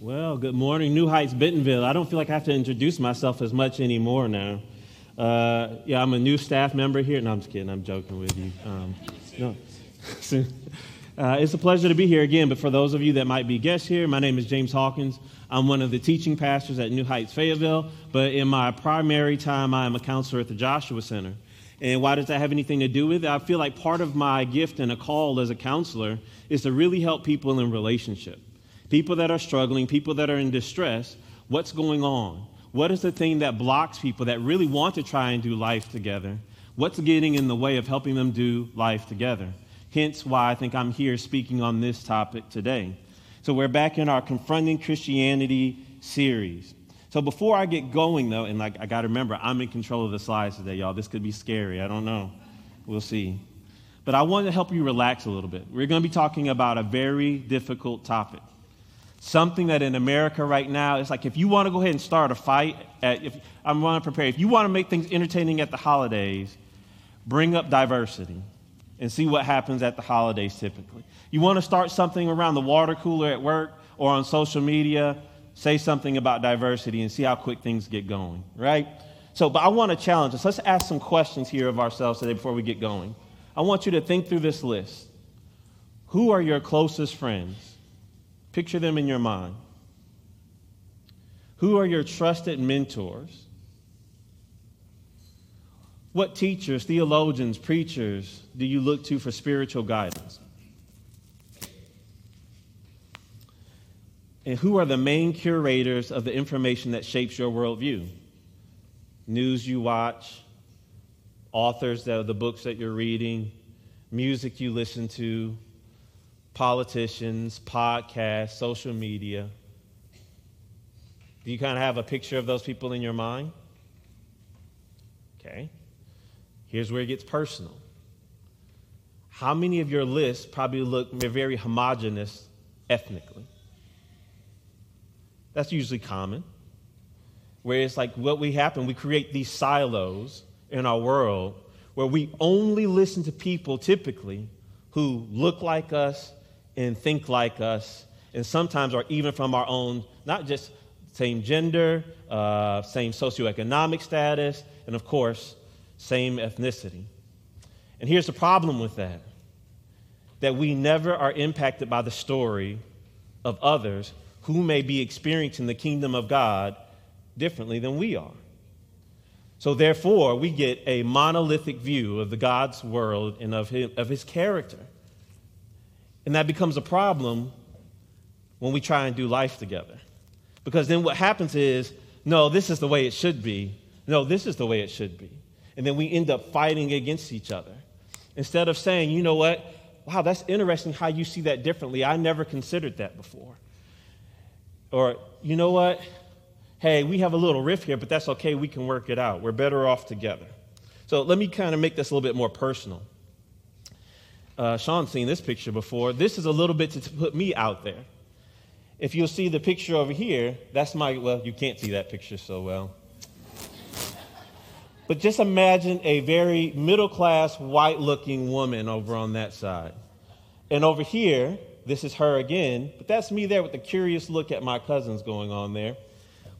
Well, good morning, New Heights, Bentonville. I don't feel like I have to introduce myself as much anymore now. Uh, yeah, I'm a new staff member here. No, I'm just kidding. I'm joking with you. Um, no. uh, it's a pleasure to be here again, but for those of you that might be guests here, my name is James Hawkins. I'm one of the teaching pastors at New Heights, Fayetteville, but in my primary time, I am a counselor at the Joshua Center. And why does that have anything to do with it? I feel like part of my gift and a call as a counselor is to really help people in relationship people that are struggling, people that are in distress, what's going on? What is the thing that blocks people that really want to try and do life together? What's getting in the way of helping them do life together? Hence why I think I'm here speaking on this topic today. So we're back in our Confronting Christianity series. So before I get going, though, and like I got to remember, I'm in control of the slides today, y'all. This could be scary. I don't know. We'll see. But I want to help you relax a little bit. We're to be talking about a very difficult topic something that in America right now, it's like if you want to go ahead and start a fight, at, if I'm want to prepare, if you want to make things entertaining at the holidays, bring up diversity and see what happens at the holidays typically. You want to start something around the water cooler at work or on social media, say something about diversity and see how quick things get going, right? So, but I want to challenge us. Let's ask some questions here of ourselves today before we get going. I want you to think through this list. Who are your closest friends? Picture them in your mind. Who are your trusted mentors? What teachers, theologians, preachers do you look to for spiritual guidance? And who are the main curators of the information that shapes your worldview? News you watch, authors of the books that you're reading, music you listen to, politicians, podcasts, social media. Do you kind of have a picture of those people in your mind? Okay. Here's where it gets personal. How many of your lists probably look very homogenous ethnically? That's usually common. Where it's like what we happen, we create these silos in our world where we only listen to people typically who look like us, and think like us, and sometimes are even from our own, not just same gender, uh, same socioeconomic status, and of course, same ethnicity. And here's the problem with that that we never are impacted by the story of others who may be experiencing the kingdom of God differently than we are. So, therefore, we get a monolithic view of the God's world and of his, of his character. And that becomes a problem when we try and do life together. Because then what happens is, no, this is the way it should be. No, this is the way it should be. And then we end up fighting against each other. Instead of saying, you know what, wow, that's interesting how you see that differently. I never considered that before. Or, you know what, hey, we have a little riff here, but that's okay. We can work it out. We're better off together. So let me kind of make this a little bit more personal uh, Sean's seen this picture before. This is a little bit to, put me out there. If you'll see the picture over here, that's my, well, you can't see that picture so well. But just imagine a very middle class, white looking woman over on that side. And over here, this is her again, but that's me there with the curious look at my cousins going on there.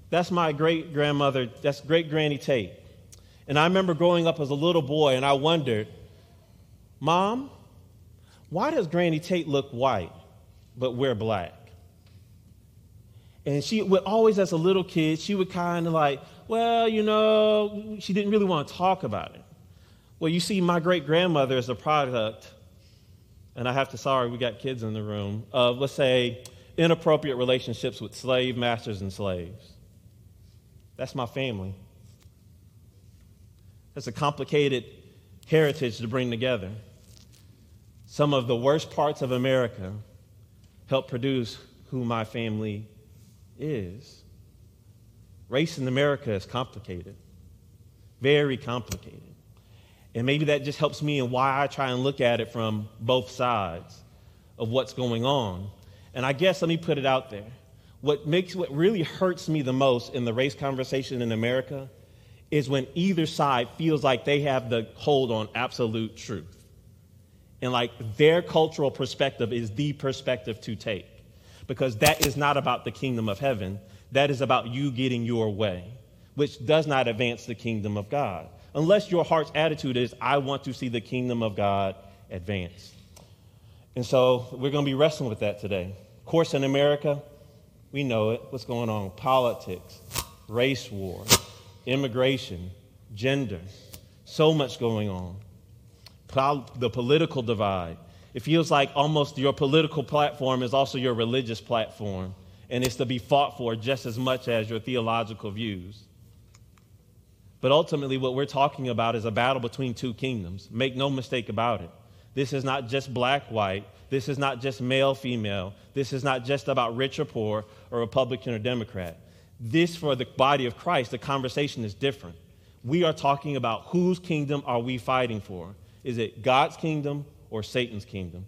That's my great grandmother, that's great Granny Tate. And I remember growing up as a little boy and I wondered, Mom, why does Granny Tate look white but wear black? And she would always, as a little kid, she would kind of like, well, you know, she didn't really want to talk about it. Well, you see, my great grandmother is a product, and I have to, sorry, we got kids in the room, of, let's say, inappropriate relationships with slave masters and slaves. That's my family. That's a complicated heritage to bring together some of the worst parts of America help produce who my family is. Race in America is complicated, very complicated. And maybe that just helps me in why I try and look at it from both sides of what's going on. And I guess let me put it out there. What makes what really hurts me the most in the race conversation in America is when either side feels like they have the hold on absolute truth and like their cultural perspective is the perspective to take. because that is not about the kingdom of heaven. That is about you getting your way, which does not advance the kingdom of God. Unless your heart's attitude is, I want to see the kingdom of God advance. And so we're going to be wrestling with that today. Of course, in America, we know it. What's going on? Politics, race war, immigration, gender. So much going on. The political divide. It feels like almost your political platform is also your religious platform, and it's to be fought for just as much as your theological views. But ultimately, what we're talking about is a battle between two kingdoms. Make no mistake about it. This is not just black, white. This is not just male, female. This is not just about rich or poor or Republican or Democrat. This, for the body of Christ, the conversation is different. We are talking about whose kingdom are we fighting for? Is it God's kingdom or Satan's kingdom?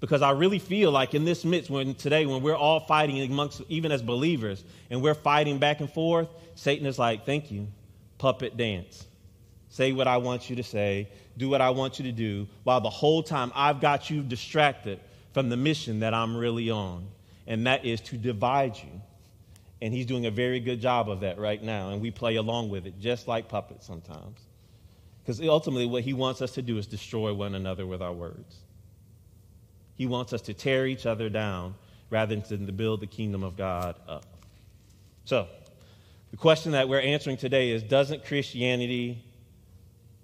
Because I really feel like in this midst, when today, when we're all fighting amongst, even as believers, and we're fighting back and forth, Satan is like, thank you, puppet dance. Say what I want you to say, do what I want you to do, while the whole time I've got you distracted from the mission that I'm really on, and that is to divide you. And he's doing a very good job of that right now, and we play along with it, just like puppets sometimes. Because ultimately, what he wants us to do is destroy one another with our words. He wants us to tear each other down rather than to build the kingdom of God up. So, the question that we're answering today is Doesn't Christianity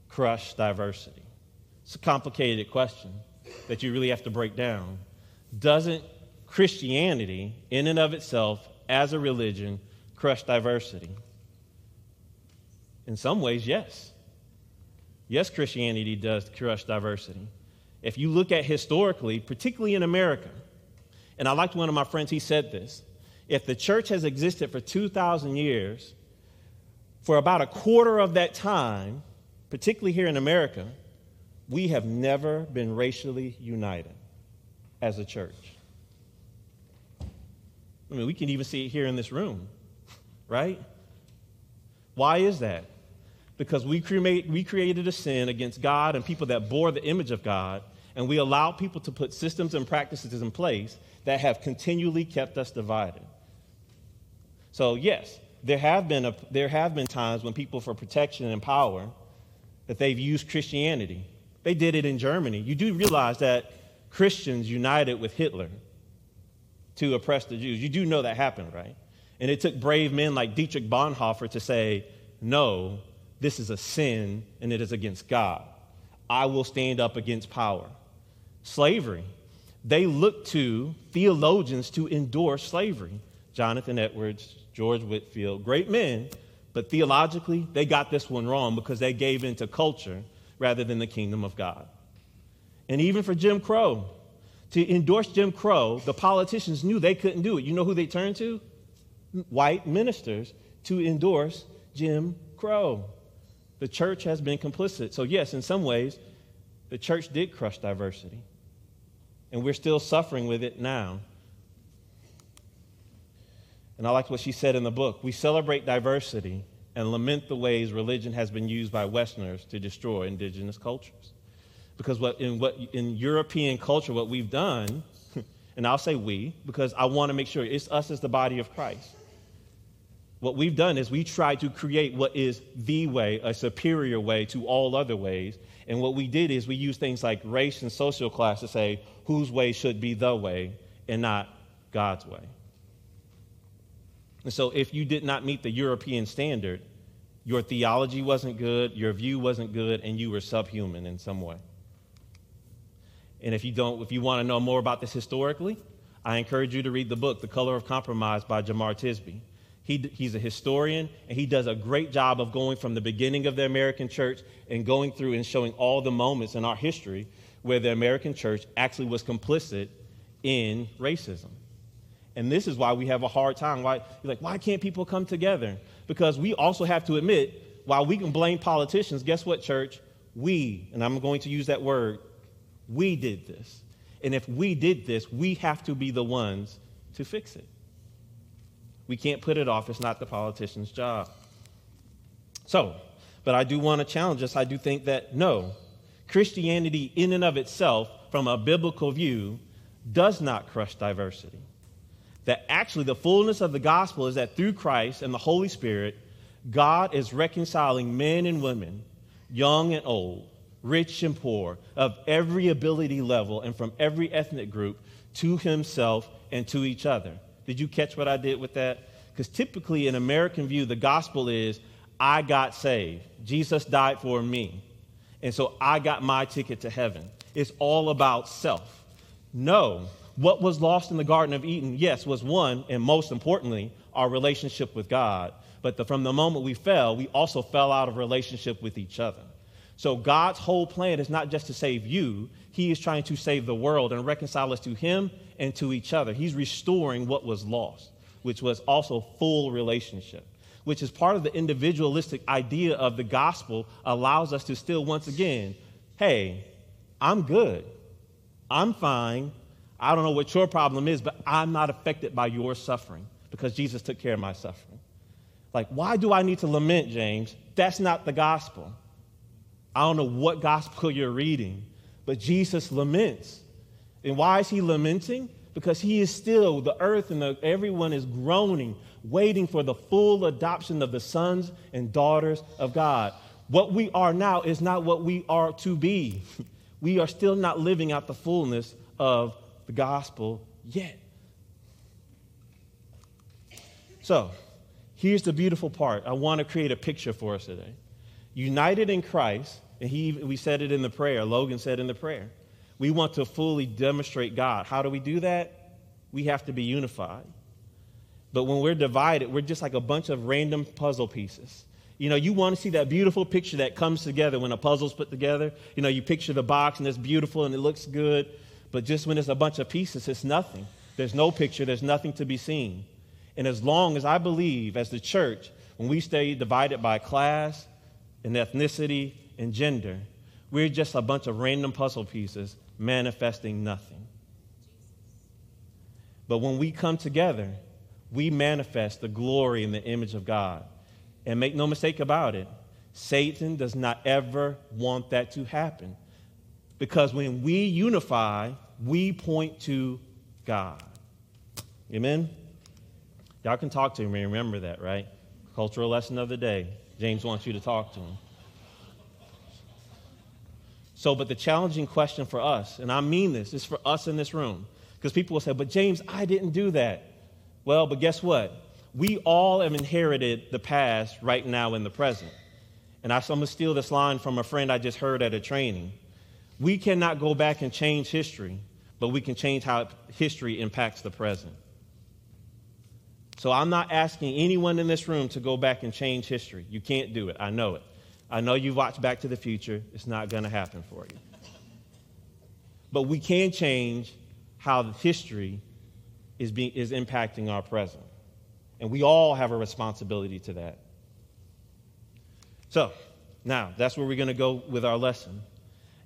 crush diversity? It's a complicated question that you really have to break down. Doesn't Christianity, in and of itself, as a religion, crush diversity? In some ways, yes. Yes, Christianity does crush diversity. If you look at historically, particularly in America, and I liked one of my friends, he said this if the church has existed for 2,000 years, for about a quarter of that time, particularly here in America, we have never been racially united as a church. I mean, we can even see it here in this room, right? Why is that? Because we, cremate, we created a sin against God and people that bore the image of God, and we allow people to put systems and practices in place that have continually kept us divided. So, yes, there have been, a, there have been times when people, for protection and power, that they've used Christianity. They did it in Germany. You do realize that Christians united with Hitler to oppress the Jews. You do know that happened, right? And it took brave men like Dietrich Bonhoeffer to say, no, this is a sin and it is against God. I will stand up against power. Slavery. They looked to theologians to endorse slavery. Jonathan Edwards, George Whitefield, great men, but theologically, they got this one wrong because they gave into culture rather than the kingdom of God. And even for Jim Crow, to endorse Jim Crow, the politicians knew they couldn't do it. You know who they turned to? White ministers to endorse Jim Crow. The church has been complicit. So, yes, in some ways, the church did crush diversity. And we're still suffering with it now. And I like what she said in the book. We celebrate diversity and lament the ways religion has been used by Westerners to destroy indigenous cultures. Because what in, what, in European culture, what we've done, and I'll say we, because I want to make sure it's us as the body of Christ. What we've done is we try to create what is the way, a superior way to all other ways. And what we did is we used things like race and social class to say whose way should be the way and not God's way. And so, if you did not meet the European standard, your theology wasn't good, your view wasn't good, and you were subhuman in some way. And if you don't, if you want to know more about this historically, I encourage you to read the book, The Color of Compromise by Jemar Tisby. He, he's a historian, and he does a great job of going from the beginning of the American church and going through and showing all the moments in our history where the American church actually was complicit in racism. And this is why we have a hard time. Why you're like, why can't people come together? Because we also have to admit, while we can blame politicians, guess what, church? We, and I'm going to use that word, we did this. And if we did this, we have to be the ones to fix it. We can't put it off. It's not the politician's job. So, but I do want to challenge us. I do think that no, Christianity, in and of itself, from a biblical view, does not crush diversity. That actually the fullness of the gospel is that through Christ and the Holy Spirit, God is reconciling men and women, young and old, rich and poor, of every ability level and from every ethnic group to himself and to each other. Did you catch what I did with that? Because typically, in American view, the gospel is I got saved. Jesus died for me. And so I got my ticket to heaven. It's all about self. No, what was lost in the Garden of Eden, yes, was one, and most importantly, our relationship with God. But the, from the moment we fell, we also fell out of relationship with each other. So God's whole plan is not just to save you, He is trying to save the world and reconcile us to Him and to each other. He's restoring what was lost, which was also full relationship, which is part of the individualistic idea of the gospel, allows us to still, once again, hey, I'm good. I'm fine. I don't know what your problem is, but I'm not affected by your suffering because Jesus took care of my suffering. Like, why do I need to lament, James? That's not the gospel. I don't know what gospel you're reading, but Jesus laments. And why is he lamenting? Because he is still, the earth and the, everyone is groaning, waiting for the full adoption of the sons and daughters of God. What we are now is not what we are to be. We are still not living out the fullness of the gospel yet. So, here's the beautiful part. I want to create a picture for us today. United in Christ, and he, we said it in the prayer, Logan said in the prayer. We want to fully demonstrate God. How do we do that? We have to be unified. But when we're divided, we're just like a bunch of random puzzle pieces. You know, you want to see that beautiful picture that comes together when a puzzle's put together. You know, you picture the box and it's beautiful and it looks good, but just when it's a bunch of pieces, it's nothing. There's no picture, there's nothing to be seen. And as long as I believe, as the church, when we stay divided by class and ethnicity and gender, we're just a bunch of random puzzle pieces manifesting nothing. But when we come together, we manifest the glory and the image of God. And make no mistake about it, Satan does not ever want that to happen. Because when we unify, we point to God. Amen? Y'all can talk to me. Remember that, right? Cultural lesson of the day. James wants you to talk to him. So, but the challenging question for us, and I mean this, is for us in this room, because people will say, but James, I didn't do that. Well, but guess what? We all have inherited the past right now in the present. And I, am going to steal this line from a friend I just heard at a training. We cannot go back and change history, but we can change how history impacts the present. So I'm not asking anyone in this room to go back and change history. You can't do it. I know it. I know you've watched Back to the Future. It's not going to happen for you. But we can change how the history is, being, is impacting our present. And we all have a responsibility to that. So, now, that's where we're going to go with our lesson.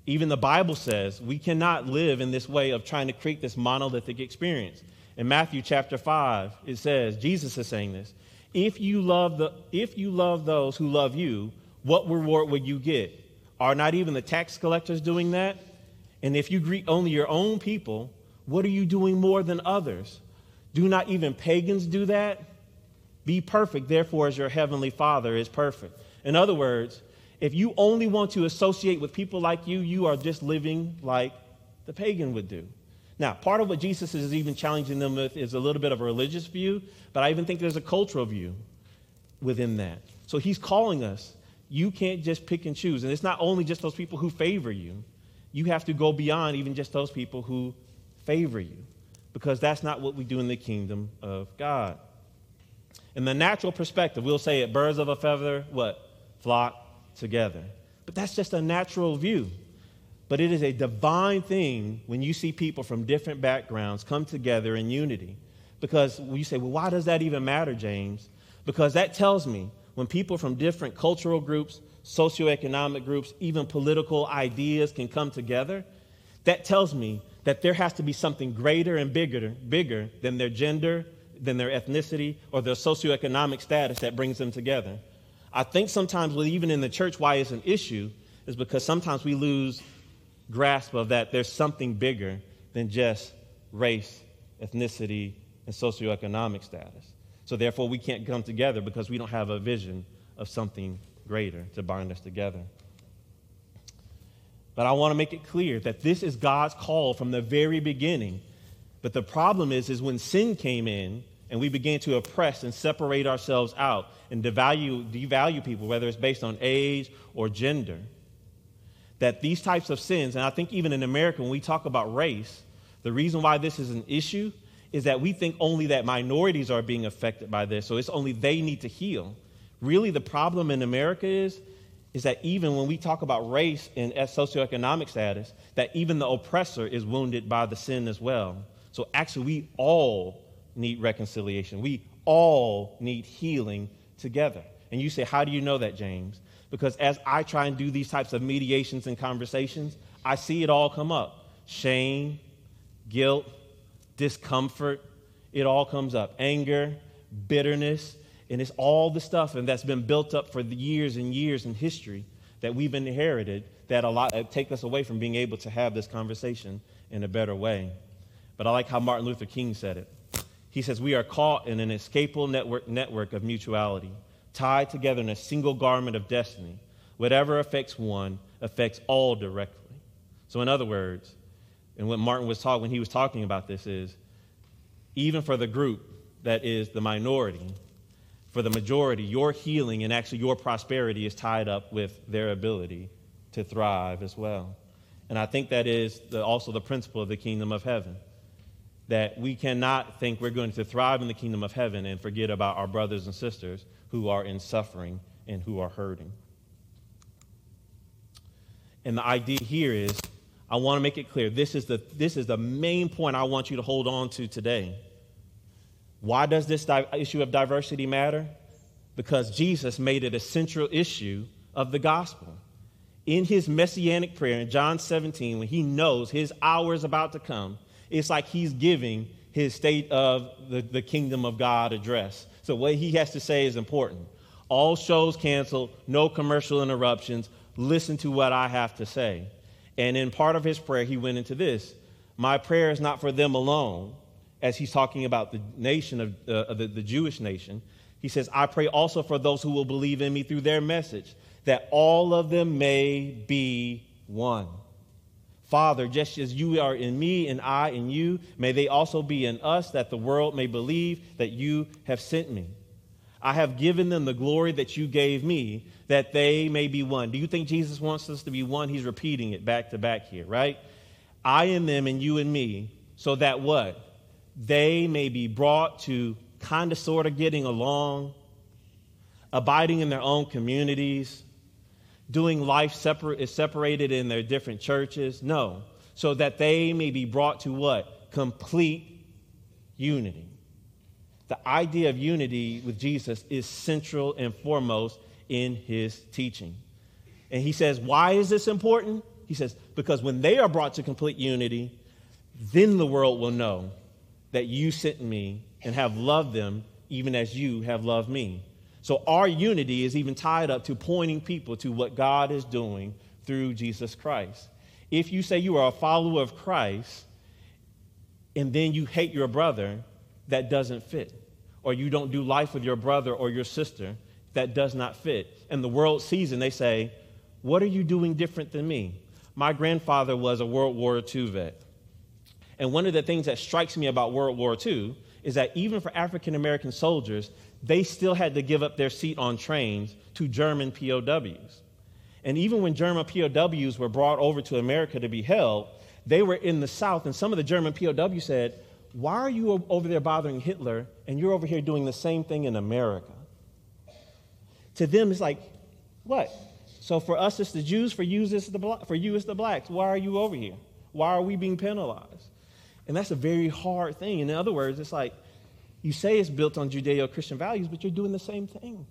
Even the Bible says we cannot live in this way of trying to create this monolithic experience. In Matthew chapter 5, it says, Jesus is saying this. If you love, the, if you love those who love you, what reward would you get? Are not even the tax collectors doing that? And if you greet only your own people, what are you doing more than others? Do not even pagans do that? Be perfect, therefore, as your heavenly Father is perfect. In other words, if you only want to associate with people like you, you are just living like the pagan would do. Now, part of what Jesus is even challenging them with is a little bit of a religious view, but I even think there's a cultural view within that. So he's calling us you can't just pick and choose. And it's not only just those people who favor you, you have to go beyond even just those people who favor you, because that's not what we do in the kingdom of God. In the natural perspective, we'll say it birds of a feather, what? Flock together. But that's just a natural view. But it is a divine thing when you see people from different backgrounds come together in unity. Because you say, well, why does that even matter, James? Because that tells me when people from different cultural groups, socioeconomic groups, even political ideas can come together, that tells me that there has to be something greater and bigger, bigger than their gender, than their ethnicity, or their socioeconomic status that brings them together. I think sometimes, even in the church, why it's an issue is because sometimes we lose grasp of that there's something bigger than just race, ethnicity, and socioeconomic status. So therefore, we can't come together because we don't have a vision of something greater to bind us together. But I want to make it clear that this is God's call from the very beginning. But the problem is, is when sin came in and we began to oppress and separate ourselves out and devalue, devalue people, whether it's based on age or gender, that these types of sins, and I think even in America, when we talk about race, the reason why this is an issue is that we think only that minorities are being affected by this, so it's only they need to heal. Really, the problem in America is is that even when we talk about race and socioeconomic status, that even the oppressor is wounded by the sin as well. So actually, we all need reconciliation. We all need healing together. And you say, How do you know that, James? Because as I try and do these types of mediations and conversations, I see it all come up shame, guilt, discomfort. It all comes up anger, bitterness, and it's all the stuff and that's been built up for years and years in history that we've inherited that a lot that take us away from being able to have this conversation in a better way. But I like how Martin Luther King said it. He says, We are caught in an escapable network, network of mutuality, tied together in a single garment of destiny. Whatever affects one affects all directly. So, in other words, and what Martin was talking when he was talking about this is even for the group that is the minority, for the majority, your healing and actually your prosperity is tied up with their ability to thrive as well. And I think that is the, also the principle of the kingdom of heaven. That we cannot think we're going to thrive in the kingdom of heaven and forget about our brothers and sisters who are in suffering and who are hurting. And the idea here is I want to make it clear this is, the, this is the main point I want you to hold on to today why does this di- issue of diversity matter? Because Jesus made it a central issue of the gospel. In his messianic prayer in John 17, when he knows his hour is about to come, it's like he's giving his state of the, the kingdom of God address. So, what he has to say is important. All shows canceled, no commercial interruptions. Listen to what I have to say. And in part of his prayer, he went into this My prayer is not for them alone as he's talking about the nation of uh, the, the Jewish nation, he says, I pray also for those who will believe in me through their message, that all of them may be one. Father, just as you are in me and I in you, may they also be in us, that the world may believe that you have sent me. I have given them the glory that you gave me, that they may be one. Do you think Jesus wants us to be one? He's repeating it back to back here, right? I in them and you in me, so that what? they may be brought to kind of sort of getting along, abiding in their own communities, doing life separate, is separated in their different churches. No, so that they may be brought to what? Complete unity. The idea of unity with Jesus is central and foremost in his teaching. And he says, Why is this important? He says, Because when they are brought to complete unity, then the world will know that you sent me and have loved them even as you have loved me. So our unity is even tied up to pointing people to what God is doing through Jesus Christ. If you say you are a follower of Christ and then you hate your brother, that doesn't fit. Or you don't do life with your brother or your sister, that does not fit. And the world sees and they say, What are you doing different than me? My grandfather was a World War II vet. And one of the things that strikes me about World War II is that even for African American soldiers, they still had to give up their seat on trains to German POWs. And even when German POWs were brought over to America to be held, they were in the South, and some of the German POWs said, Why are you over there bothering Hitler and you're over here doing the same thing in America? To them, it's like, What? So for us, it's the Jews, for you, it's the, for you, it's the blacks. Why are you over here? Why are we being penalized? And that's a very hard thing. In other words, it's like you say it's built on Judeo Christian values, but you're doing the same thing.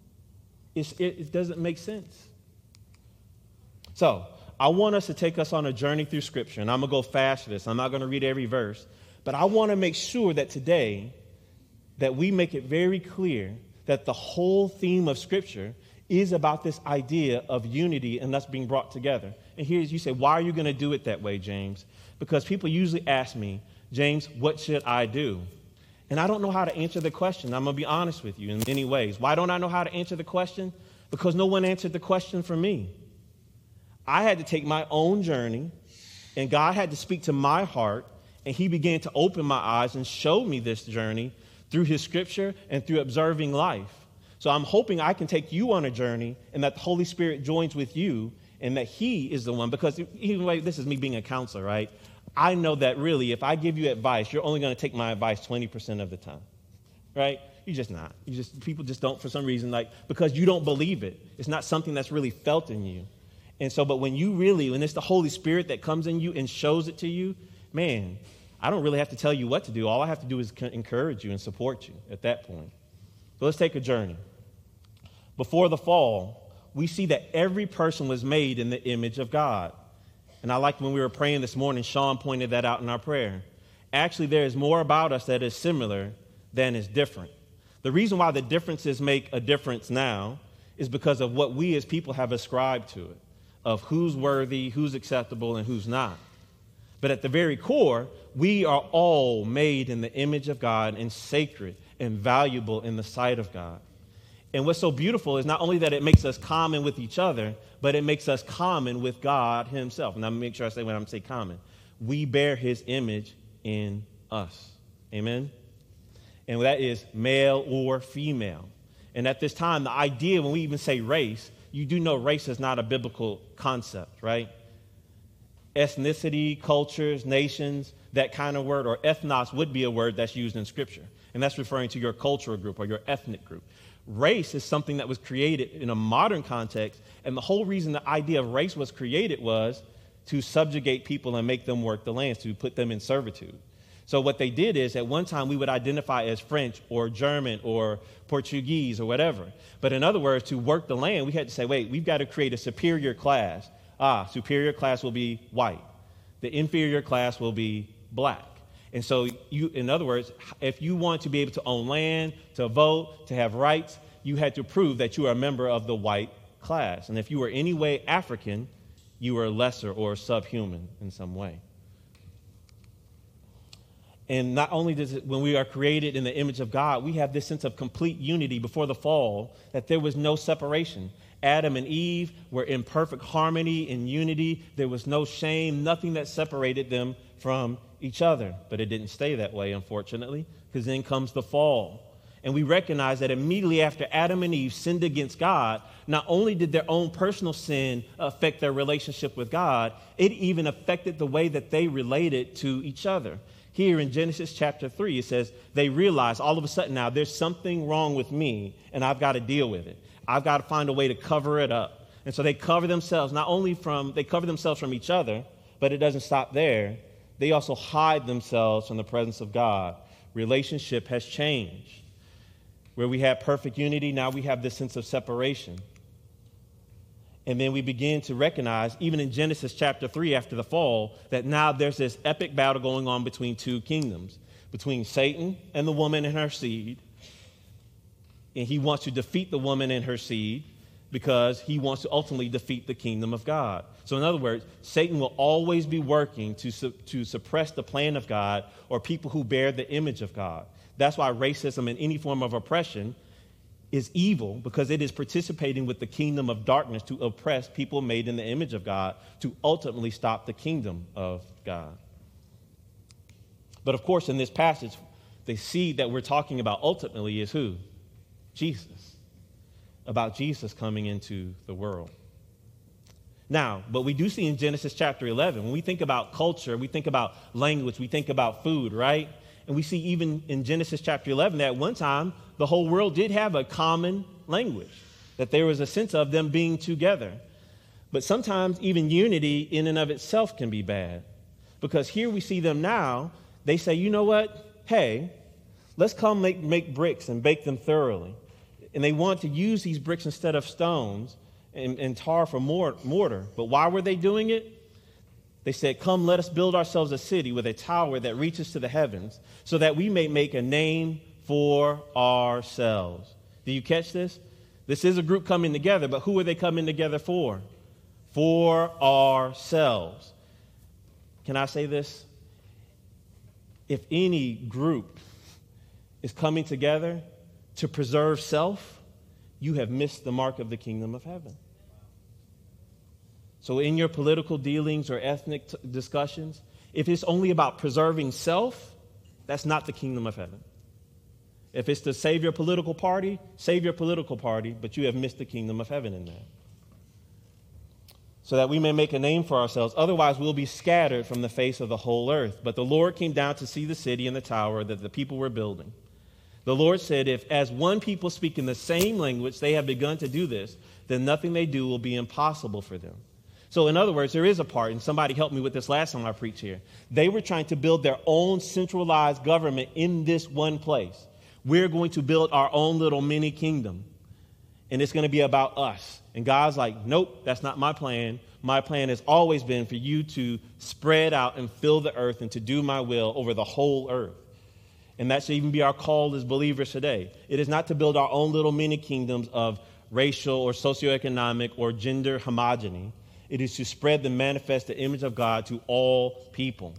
It, it doesn't make sense. So, I want us to take us on a journey through Scripture, and I'm going to go fast for this. I'm not going to read every verse, but I want to make sure that today that we make it very clear that the whole theme of Scripture is about this idea of unity and us being brought together. And here you say, why are you going to do it that way, James? Because people usually ask me, James, what should I do? And I don't know how to answer the question. I'm going to be honest with you in many ways. Why don't I know how to answer the question? Because no one answered the question for me. I had to take my own journey, and God had to speak to my heart, and He began to open my eyes and show me this journey through His scripture and through observing life. So I'm hoping I can take you on a journey and that the Holy Spirit joins with you and that He is the one. Because even anyway, this is me being a counselor, right? I know that really, if I give you advice, you're only going to take my advice 20% of the time, right? You're just not. You just people just don't for some reason like because you don't believe it. It's not something that's really felt in you. And so, but when you really, when it's the Holy Spirit that comes in you and shows it to you, man, I don't really have to tell you what to do. All I have to do is encourage you and support you at that point. So let's take a journey. Before the fall, we see that every person was made in the image of God. And I liked when we were praying this morning, Sean pointed that out in our prayer. Actually, there is more about us that is similar than is different. The reason why the differences make a difference now is because of what we as people have ascribed to it of who's worthy, who's acceptable, and who's not. But at the very core, we are all made in the image of God and sacred and valuable in the sight of God. And what's so beautiful is not only that it makes us common with each other, but it makes us common with God Himself. And I'm make sure I say when I'm say common, we bear His image in us. Amen. And that is male or female. And at this time, the idea when we even say race, you do know race is not a biblical concept, right? Ethnicity, cultures, nations, that kind of word, or ethnos would be a word that's used in Scripture. And that's referring to your cultural group or your ethnic group. Race is something that was created in a modern context, and the whole reason the idea of race was created was to subjugate people and make them work the lands, to put them in servitude. So, what they did is at one time we would identify as French or German or Portuguese or whatever. But in other words, to work the land, we had to say, wait, we've got to create a superior class. Ah, superior class will be white, the inferior class will be black. And so, you, in other words, if you want to be able to own land, to vote, to have rights, you had to prove that you are a member of the white class. And if you were any way African, you were lesser or subhuman in some way. And not only does it, when we are created in the image of God, we have this sense of complete unity before the fall, that there was no separation. Adam and Eve were in perfect harmony and unity. There was no shame, nothing that separated them from each other. But it didn't stay that way, unfortunately, because then comes the fall. And we recognize that immediately after Adam and Eve sinned against God, not only did their own personal sin affect their relationship with God, it even affected the way that they related to each other. Here in Genesis chapter 3, it says, they realize all of a sudden now there's something wrong with me and I've got to deal with it. I've got to find a way to cover it up. And so they cover themselves, not only from, they cover themselves from each other, but it doesn't stop there. They also hide themselves from the presence of God. Relationship has changed. Where we had perfect unity, now we have this sense of separation. And then we begin to recognize, even in Genesis chapter 3 after the fall, that now there's this epic battle going on between two kingdoms between Satan and the woman and her seed. And he wants to defeat the woman and her seed because he wants to ultimately defeat the kingdom of God. So, in other words, Satan will always be working to, su- to suppress the plan of God or people who bear the image of God. That's why racism and any form of oppression is evil because it is participating with the kingdom of darkness to oppress people made in the image of God to ultimately stop the kingdom of God. But of course, in this passage, the seed that we're talking about ultimately is who? Jesus. About Jesus coming into the world. Now, but we do see in Genesis chapter 11, when we think about culture, we think about language, we think about food, right? And we see even in Genesis chapter 11 that one time the whole world did have a common language, that there was a sense of them being together. But sometimes even unity in and of itself can be bad. Because here we see them now, they say, you know what? Hey, let's come make, make bricks and bake them thoroughly. And they want to use these bricks instead of stones and, and tar for mortar. But why were they doing it? They said, Come, let us build ourselves a city with a tower that reaches to the heavens, so that we may make a name for ourselves. Do you catch this? This is a group coming together, but who are they coming together for? For ourselves. Can I say this? if any group is coming together to preserve self, you have missed the mark of the kingdom of heaven. So, in your political dealings or ethnic t- discussions, if it's only about preserving self, that's not the kingdom of heaven. If it's to save your political party, save your political party, but you have missed the kingdom of heaven in that. So that we may make a name for ourselves. Otherwise, we'll be scattered from the face of the whole earth. But the Lord came down to see the city and the tower that the people were building. The Lord said, If as one people speak in the same language they have begun to do this, then nothing they do will be impossible for them. So, in other words, there is a part, and somebody helped me with this last time I preached here. They were trying to build their own centralized government in this one place. We're going to build our own little mini kingdom, and it's going to be about us. And God's like, nope, that's not my plan. My plan has always been for you to spread out and fill the earth and to do my will over the whole earth. And that should even be our call as believers today. It is not to build our own little mini kingdoms of racial or socioeconomic or gender homogeny. It is to spread the manifest the image of God to all people.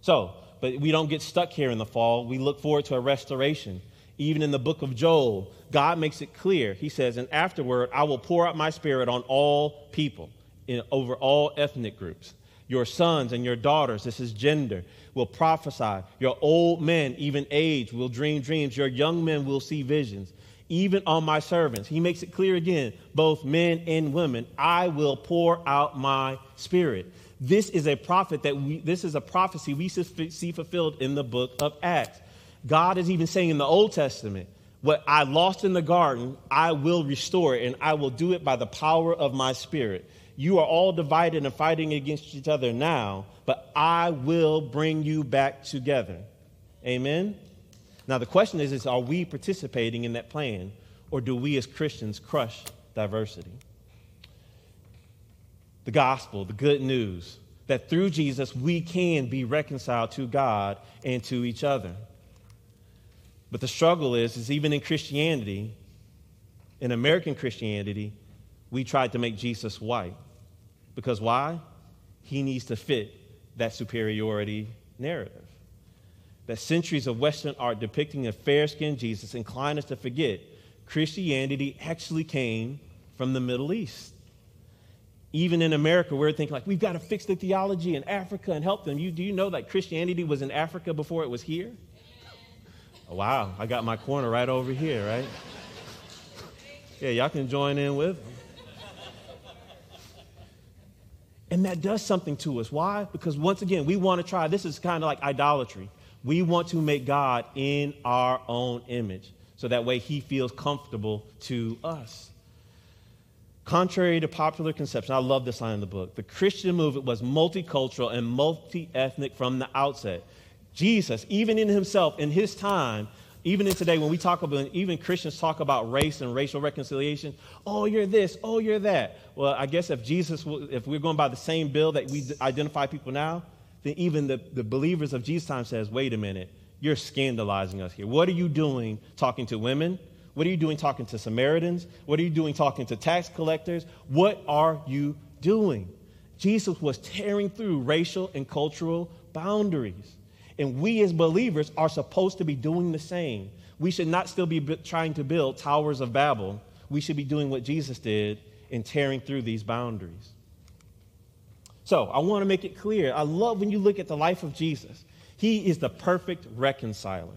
So, but we don't get stuck here in the fall. We look forward to a restoration. Even in the book of Joel, God makes it clear. He says, And afterward, I will pour out my spirit on all people, in, over all ethnic groups. Your sons and your daughters, this is gender, will prophesy. Your old men, even age, will dream dreams. Your young men will see visions even on my servants. He makes it clear again, both men and women, I will pour out my spirit. This is a prophet that we, this is a prophecy we see fulfilled in the book of Acts. God is even saying in the Old Testament, what I lost in the garden, I will restore and I will do it by the power of my spirit. You are all divided and fighting against each other now, but I will bring you back together. Amen. Now, the question is, is are we participating in that plan, or do we as Christians crush diversity? The gospel, the good news, that through Jesus we can be reconciled to God and to each other. But the struggle is, is even in Christianity, in American Christianity, we tried to make Jesus white. Because why? He needs to fit that superiority narrative that centuries of Western art depicting a fair skinned Jesus incline us to forget Christianity actually came from the Middle East. Even in America, we're thinking like we've got to fix the theology in Africa and help them. You, do you know that Christianity was in Africa before it was here? Oh, wow, I got my corner right over here, right? Yeah, y'all can join in with. And that does something to us. Why? Because once again, we want to try. This is kind of like idolatry. We want to make God in our own image so that way he feels comfortable to us. Contrary to popular conception, I love this line in the book. The Christian movement was multicultural and multi ethnic from the outset. Jesus, even in himself, in his time, even in today, when we talk about, even Christians talk about race and racial reconciliation, oh, you're this, oh, you're that. Well, I guess if Jesus, if we're going by the same bill that we identify people now, then even the, the believers of Jesus' time says, wait a minute, you're scandalizing us here. What are you doing talking to women? What are you doing talking to Samaritans? What are you doing talking to tax collectors? What are you doing? Jesus was tearing through racial and cultural boundaries. And we as believers are supposed to be doing the same. We should not still be trying to build towers of Babel. We should be doing what Jesus did in tearing through these boundaries. So I want to make it clear. I love when you look at the life of Jesus. He is the perfect reconciler.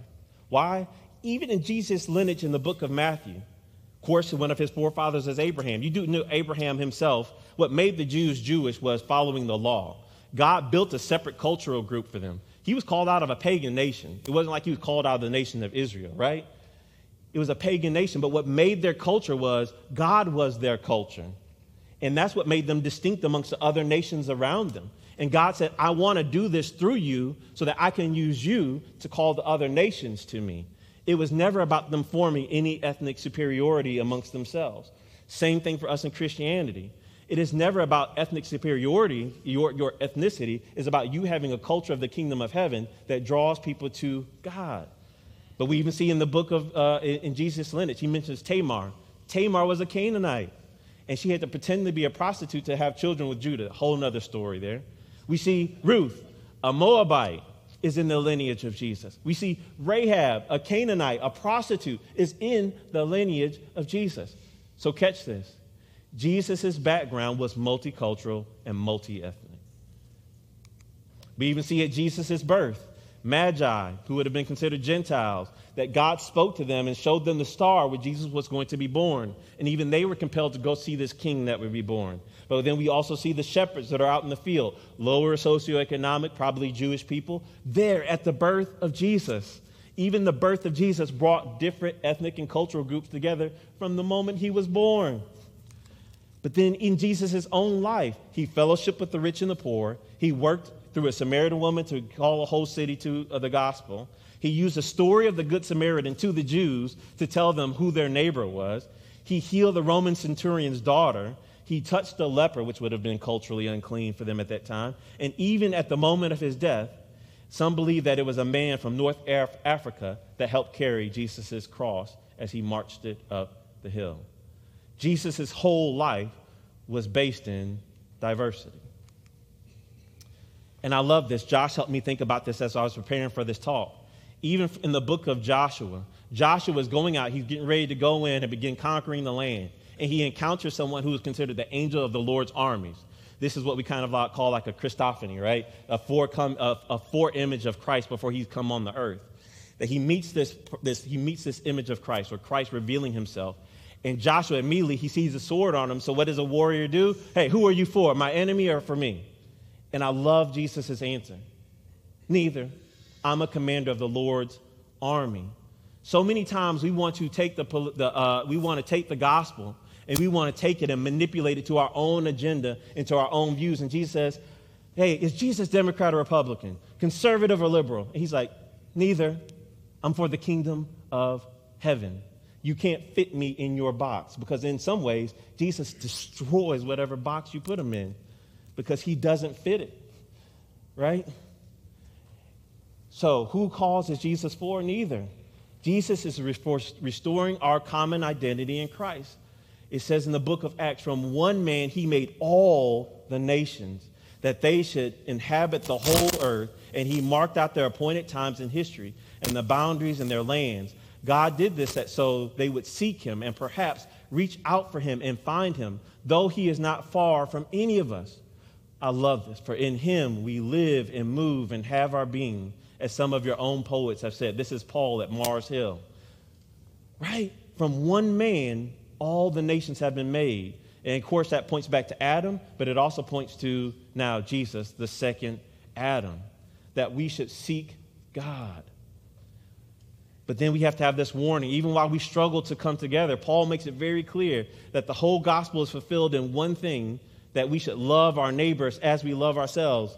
Why? Even in Jesus' lineage in the book of Matthew, of course, one of his forefathers is Abraham. You do know Abraham himself. What made the Jews Jewish was following the law. God built a separate cultural group for them. He was called out of a pagan nation. It wasn't like he was called out of the nation of Israel, right? It was a pagan nation, but what made their culture was God was their culture. And that's what made them distinct amongst the other nations around them. And God said, I want to do this through you so that I can use you to call the other nations to me. It was never about them forming any ethnic superiority amongst themselves. Same thing for us in Christianity. It is never about ethnic superiority, your, your ethnicity is about you having a culture of the kingdom of heaven that draws people to God. But we even see in the book of, uh, in Jesus' lineage, he mentions Tamar. Tamar was a Canaanite and she had to pretend to be a prostitute to have children with Judah. Whole other story there. We see Ruth, a Moabite. is in the lineage of Jesus. We see Rahab, a Canaanite, a prostitute, is in the lineage of Jesus. So catch this Jesus' background was multicultural and multi ethnic. We even see at Jesus' birth, Magi, who would have been considered Gentiles, that God spoke to them and showed them the star where Jesus was going to be born. And even they were compelled to go see this king that would be born. But then we also see the shepherds that are out in the field, lower socioeconomic, probably Jewish people, there at the birth of Jesus. Even the birth of Jesus brought different ethnic and cultural groups together from the moment he was born. But then in Jesus' own life, he fellowshiped with the rich and the poor. He worked through a Samaritan woman to call a whole city to uh, the gospel. He used the story of the Good Samaritan to the Jews to tell them who their neighbor was. He healed the Roman centurion's daughter. He touched a leper, which would have been culturally unclean for them at that time. And even at the moment of his death, some believe that it was a man from North Af- Africa that helped carry Jesus' cross as he marched it up the hill. Jesus' whole life was based in diversity. And I love this. Josh helped me think about this as I was preparing for this talk. Even in the book of Joshua, Joshua was going out, he's getting ready to go in and begin conquering the land. And he encounters someone who is considered the angel of the Lord's armies. This is what we kind of call like a Christophany, right? A, fore a, a fore image of Christ before he's come on the earth. That he meets this, this, he meets this image of Christ, or Christ revealing himself. And Joshua immediately, he sees a sword on him. So what does a warrior do? Hey, who are you for? My enemy or for me? And I love Jesus' answer. Neither. I'm a commander of the Lord's army. So many times we want to take the, the uh, we want to take the gospel and we want to take it and manipulate it to our own agenda and to our own views. And Jesus says, Hey, is Jesus Democrat or Republican? Conservative or liberal? And he's like, Neither. I'm for the kingdom of heaven. You can't fit me in your box because, in some ways, Jesus destroys whatever box you put him in because he doesn't fit it, right? So, who calls is Jesus for? Neither. Jesus is restoring our common identity in Christ. It says in the book of Acts, from one man he made all the nations that they should inhabit the whole earth, and he marked out their appointed times in history and the boundaries in their lands. God did this so they would seek him and perhaps reach out for him and find him, though he is not far from any of us. I love this. For in him we live and move and have our being, as some of your own poets have said. This is Paul at Mars Hill. Right? From one man, all the nations have been made. And of course, that points back to Adam, but it also points to now Jesus, the second Adam, that we should seek God. But then we have to have this warning. Even while we struggle to come together, Paul makes it very clear that the whole gospel is fulfilled in one thing that we should love our neighbors as we love ourselves.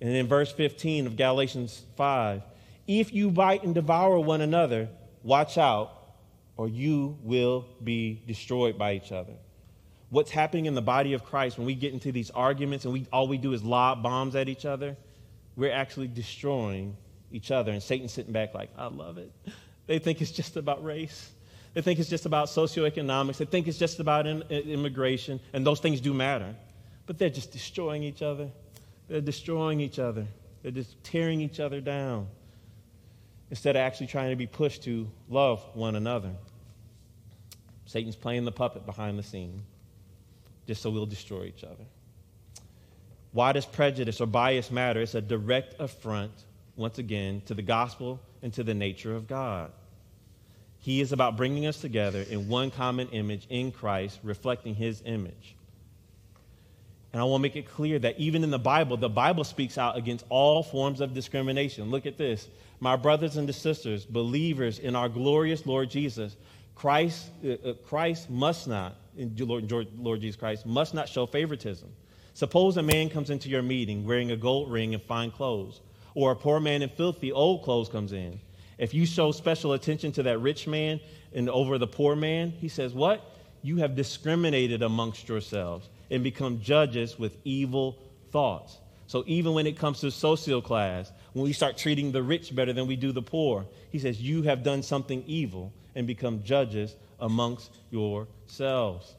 And in verse 15 of Galatians 5, if you bite and devour one another, watch out, or you will be destroyed by each other. What's happening in the body of Christ when we get into these arguments and we, all we do is lob bombs at each other? We're actually destroying each other. And Satan's sitting back like, I love it. They think it's just about race. They think it's just about socioeconomics. They think it's just about in, immigration, and those things do matter but they're just destroying each other. They're destroying each other. They're just tearing each other down instead of actually trying to be pushed to love one another. Satan's playing the puppet behind the scene just so we'll destroy each other. Why does prejudice or bias matter? It's a direct affront, once again, to the gospel and to the nature of God. He is about bringing us together in one common image in Christ, reflecting his image. And I want to make it clear that even in the Bible, the Bible speaks out against all forms of discrimination. Look at this. My brothers and sisters, believers in our glorious Lord Jesus, Christ, uh, uh, Christ must not, Lord, Lord Jesus Christ, must not show favoritism. Suppose a man comes into your meeting wearing a gold ring and fine clothes, or a poor man in filthy old clothes comes in. If you show special attention to that rich man and over the poor man, he says, What? You have discriminated amongst yourselves and become judges with evil thoughts. So even when it comes to social class, when we start treating the rich better than we do the poor, he says, You have done something evil and become judges amongst yourselves.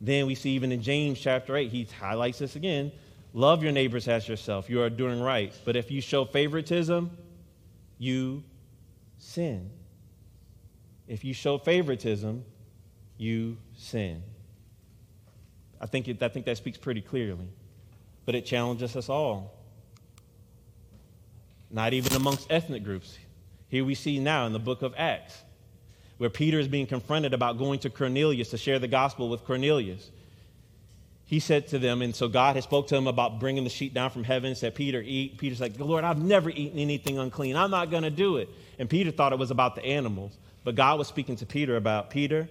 Then we see even in James chapter 8, he highlights this again. Love your neighbors as yourself. You are doing right. But if you show favoritism, you sin. If you show favoritism, you sin. I think, it, I think that speaks pretty clearly. But it challenges us all. Not even amongst ethnic groups. Here we see now in the book of Acts, where Peter is being confronted about going to Cornelius to share the gospel with Cornelius. He said to them, and so God had spoke to him about bringing the sheet down from heaven, said, Peter, eat. Peter's like, Lord, I've never eaten anything unclean. I'm not going to do it. And Peter thought it was about the animals. But God was speaking to Peter about, Peter,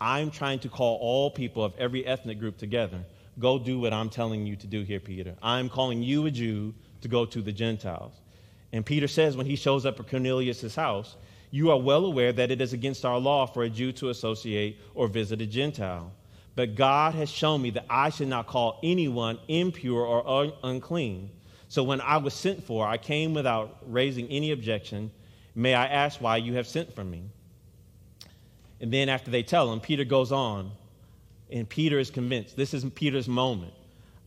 I'm trying to call all people of every ethnic group together. Go do what I'm telling you to do here, Peter. I'm calling you a Jew to go to the Gentiles. And Peter says when he shows up at Cornelius' house, You are well aware that it is against our law for a Jew to associate or visit a Gentile. But God has shown me that I should not call anyone impure or un- unclean. So when I was sent for, I came without raising any objection. May I ask why you have sent for me? And then after they tell him, Peter goes on, and Peter is convinced. This is Peter's moment.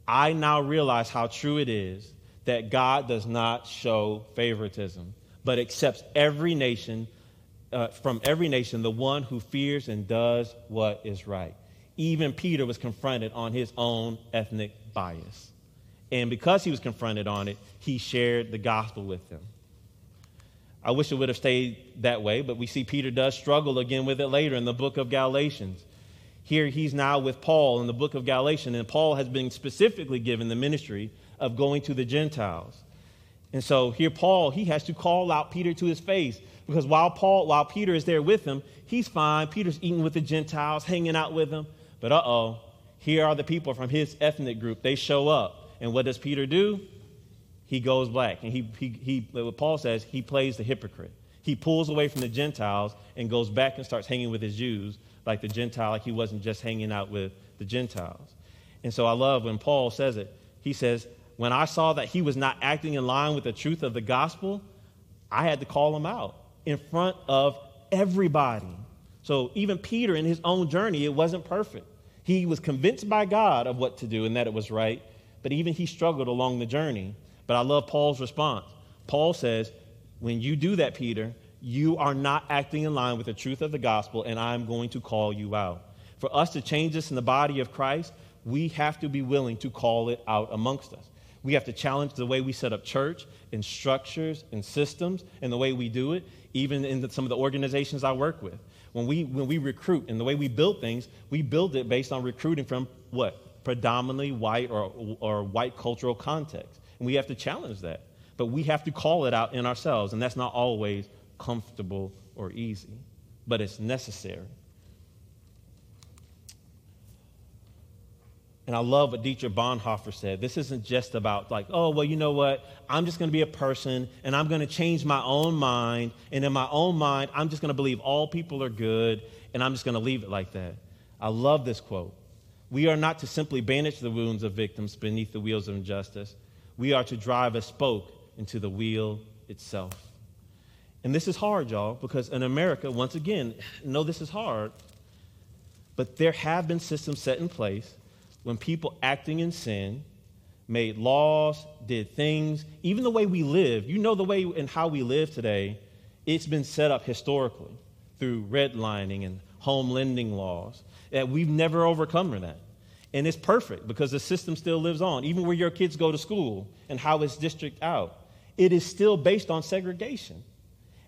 I now realize how true it is that God does not show favoritism, but accepts every nation, uh, from every nation, the one who fears and does what is right. Even Peter was confronted on his own ethnic bias. And because he was confronted on it, he shared the gospel with them. I wish it would have stayed that way, but we see Peter does struggle again with it later in the book of Galatians. Here he's now with Paul in the book of Galatians, and Paul has been specifically given the ministry of going to the Gentiles. And so here Paul, he has to call out Peter to his face because while Paul, while Peter is there with him, he's fine. Peter's eating with the Gentiles, hanging out with them. But uh-oh, here are the people from his ethnic group. They show up. And what does Peter do? he goes black. And he, he, he, what Paul says, he plays the hypocrite. He pulls away from the Gentiles and goes back and starts hanging with his Jews like the Gentile, like he wasn't just hanging out with the Gentiles. And so I love when Paul says it. He says, When I saw that he was not acting in line with the truth of the gospel, I had to call him out in front of everybody. So even Peter, in his own journey, it wasn't perfect. He was convinced by God of what to do and that it was right, but even he struggled along the journey. But I love Paul's response. Paul says, When you do that, Peter, you are not acting in line with the truth of the gospel, and I'm going to call you out. For us to change this in the body of Christ, we have to be willing to call it out amongst us. We have to challenge the way we set up church and structures and systems and the way we do it, even in the, some of the organizations I work with. When we, when we recruit and the way we build things, we build it based on recruiting from what? Predominantly white or, or white cultural context. And we have to challenge that. But we have to call it out in ourselves, and that's not always comfortable or easy, but it's necessary. And I love what Dietrich Bonhoeffer said. This isn't just about, like, oh, well, you know what? I'm just going to be a person and I'm going to change my own mind. And in my own mind, I'm just going to believe all people are good and I'm just going to leave it like that. I love this quote. We are not to simply bandage the wounds of victims beneath the wheels of injustice, we are to drive a spoke into the wheel itself. And this is hard, y'all, because in America, once again, know this is hard, but there have been systems set in place when people acting in sin made laws, did things, even the way we live. You know the way and how we live today, it's been set up historically through redlining and home lending laws. That we've never overcome that. And it's perfect because the system still lives on. Even where your kids go to school and how it's district out, it is still based on segregation.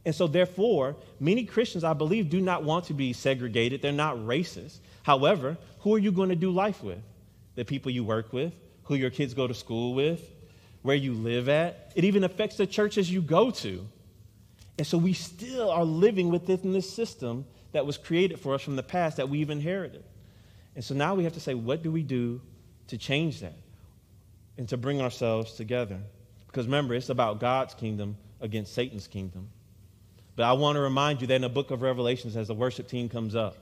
And so, therefore, many Christians, I believe, do not want to be segregated. They're not racist. However, who are you going to do life with? The people you work with, who your kids go to school with, where you live at. It even affects the churches you go to. And so, we still are living within this system that was created for us from the past that we've inherited. And so now we have to say, what do we do to change that and to bring ourselves together? Because remember, it's about God's kingdom against Satan's kingdom. But I want to remind you that in the book of Revelations, as the worship team comes up,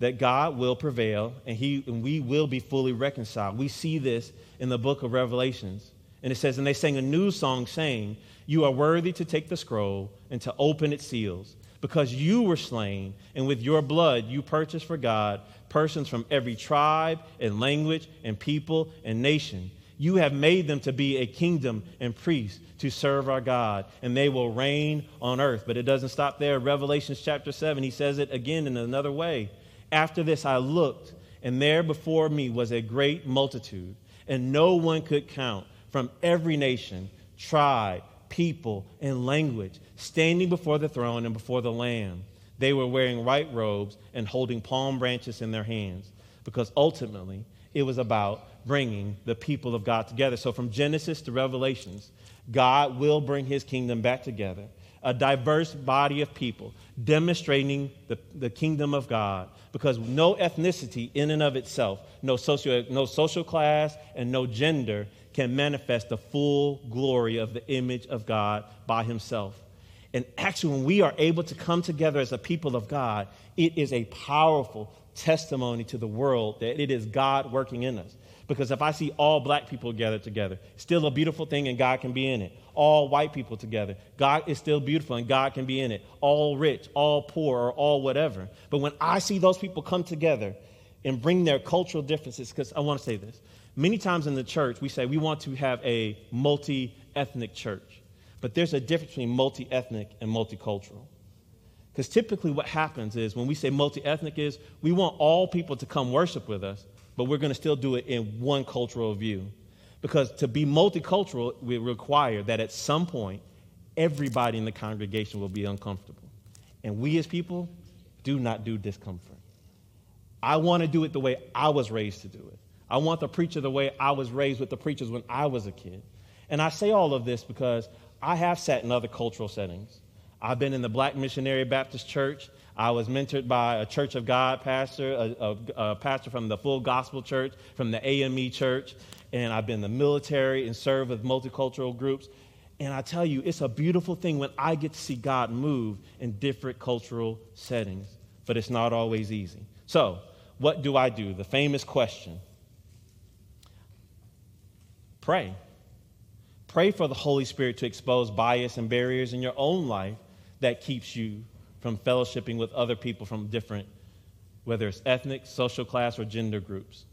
that God will prevail and, he, and we will be fully reconciled. We see this in the book of Revelations. And it says, And they sang a new song saying, You are worthy to take the scroll and to open its seals, because you were slain, and with your blood you purchased for God persons from every tribe and language and people and nation. You have made them to be a kingdom and priests to serve our God, and they will reign on earth. But it doesn't stop there. Revelations chapter 7, he says it again in another way. After this, I looked, and there before me was a great multitude, and no one could count, from every nation, tribe, people, and language, standing before the throne and before the Lamb. They were wearing white robes and holding palm branches in their hands, because ultimately it was about bringing the people of God together. So from Genesis to Revelations, God will bring his kingdom back together. A diverse body of people demonstrating the, the kingdom of God because no ethnicity in and of itself, no, socio, no social class, and no gender can manifest the full glory of the image of God by himself. And actually, when we are able to come together as a people of God, it is a powerful testimony to the world that it is God working in us. Because if I see all black people gathered together, still a beautiful thing and God can be in it. All white people together, God is still beautiful and God can be in it. All rich, all poor, or all whatever. But when I see those people come together and bring their cultural differences, because I want to say this. Many times in the church, we say we want to have a multi ethnic church. But there's a difference between multi ethnic and multicultural. Because typically, what happens is when we say multi ethnic, is we want all people to come worship with us, but we're going to still do it in one cultural view. Because to be multicultural, we require that at some point, everybody in the congregation will be uncomfortable. And we as people do not do discomfort. I want to do it the way I was raised to do it. I want the preacher the way I was raised with the preachers when I was a kid. And I say all of this because I have sat in other cultural settings. I've been in the Black Missionary Baptist Church. I was mentored by a Church of God pastor, a, a, a, pastor from the Full Gospel Church, from the AME Church, and I've been in the military and served with multicultural groups. And I tell you, it's a beautiful thing when I get to see God move in different cultural settings, but it's not always easy. So, what do I do? The famous question pray. Pray for the Holy Spirit to expose bias and barriers in your own life that keeps you from fellowshipping with other people from different, whether it's ethnic, social class, or gender groups.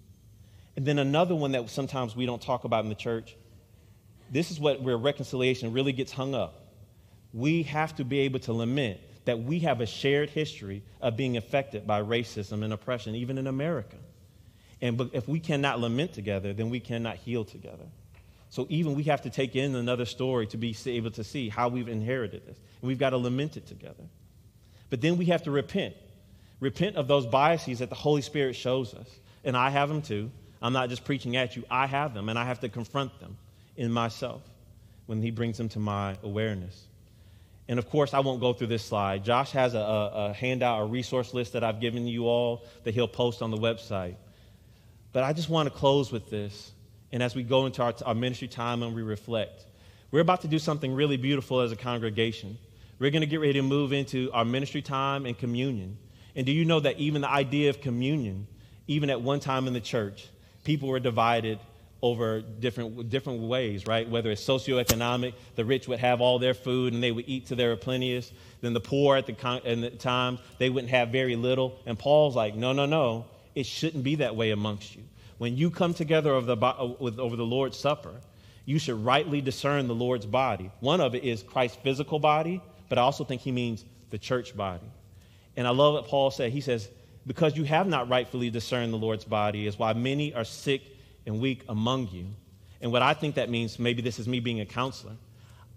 And then another one that sometimes we don't talk about in the church this is what where reconciliation really gets hung up. We have to be able to lament that we have a shared history of being affected by racism and oppression, even in America. And if we cannot lament together, then we cannot heal together. So even we have to take in another story to be able to see how we've inherited this. And we've got to lament it together. But then we have to repent. Repent of those biases that the Holy Spirit shows us. And I have them too. I'm not just preaching at you, I have them, and I have to confront them in myself when He brings them to my awareness. And of course, I won't go through this slide. Josh has a, a, handout, a resource list that I've given you all that he'll post on the website. But I just want to close with this. And as we go into our, our ministry time and we reflect, we're about to do something really beautiful as a congregation. We're going to get ready to move into our ministry time and communion. And do you know that even the idea of communion, even at one time in the church, people were divided over different, different ways, right? Whether it's socioeconomic, the rich would have all their food and they would eat to their plenteous. Then the poor at the, con- the time, they wouldn't have very little. And Paul's like, no, no, no. It shouldn't be that way amongst you. When you come together over the, uh, over the Lord's Supper, you should rightly discern the Lord's body. One of it is Christ's physical body, but I also think he means the church body. And I love what Paul said. He says, Because you have not rightfully discerned the Lord's body, is why many are sick and weak among you. And what I think that means, maybe this is me being a counselor,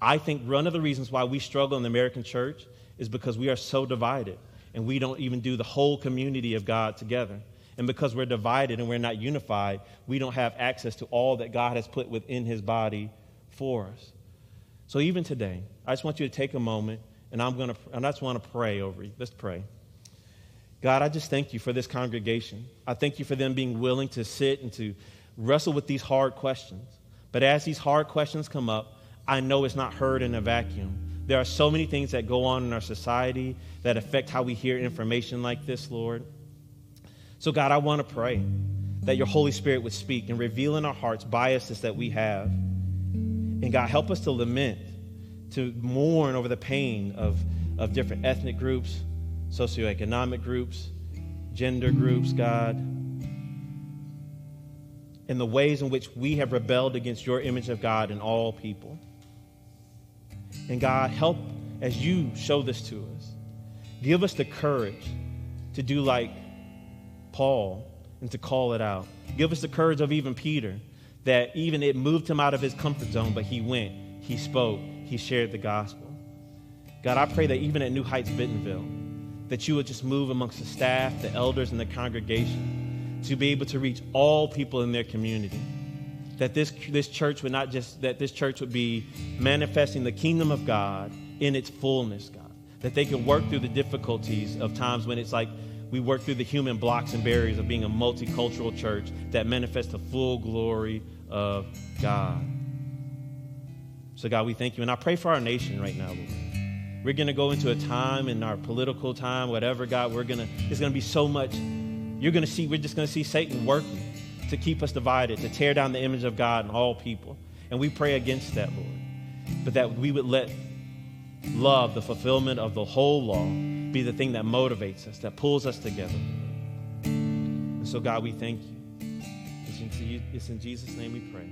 I think one of the reasons why we struggle in the American church is because we are so divided and we don't even do the whole community of God together. And because we're divided and we're not unified, we don't have access to all that God has put within his body for us. So even today, I just want you to take a moment, and I'm going to, and I just want to pray over you. Let's pray. God, I just thank you for this congregation. I thank you for them being willing to sit and to wrestle with these hard questions. But as these hard questions come up, I know it's not heard in a vacuum. There are so many things that go on in our society that affect how we hear information like this, Lord. So, God, I want to pray that your Holy Spirit would speak and reveal in our hearts biases that we have and God, help us to lament, to mourn over the pain of, of different ethnic groups, socioeconomic groups, gender groups, God. in the ways in which we have rebelled against your image of God in all people. And God, help as you show this to us. Give us the courage to do like Paul and to call it out. Give us the courage of even Peter, that even it moved him out of his comfort zone, but he went, he spoke, he shared the gospel. God, I pray that even at New Heights Bentonville, that you would just move amongst the staff, the elders, and the congregation to be able to reach all people in their community. That this, this church would not just, that this church would be manifesting the kingdom of God in its fullness, God. That they can work through the difficulties of times when it's like we work through the human blocks and barriers of being a multicultural church that manifests the full glory of God. So, God, we thank you. And I pray for our nation right now, Lord. We're going to go into a time in our political time, whatever, God, we're going to, there's going to be so much. You're going to see, we're just going to see Satan working to keep us divided, to tear down the image of God in all people. And we pray against that, Lord. But that we would let love, the fulfillment of the whole law, be the thing that motivates us, that pulls us together. And so, God, we thank you. It's in, it's in Jesus' name we pray.